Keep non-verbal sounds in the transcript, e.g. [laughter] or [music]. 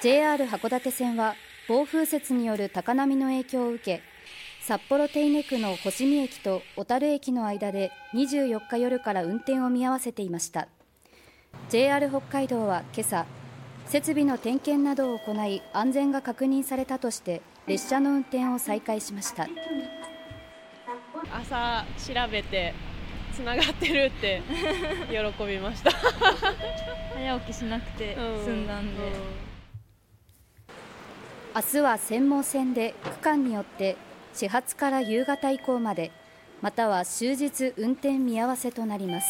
JR 函館線は暴風雪による高波の影響を受け札幌手稲区の星見駅と小樽駅の間で24日夜から運転を見合わせていました。JR 北海道は今朝設備の点検などを行い安全が確認されたとして列車の運転を再開しました。朝調べてつながってるって [laughs] 喜びました。早起きしなくて済んだんで、うんうん、明日は専門線で区間によって始発から夕方以降までまたは終日運転見合わせとなります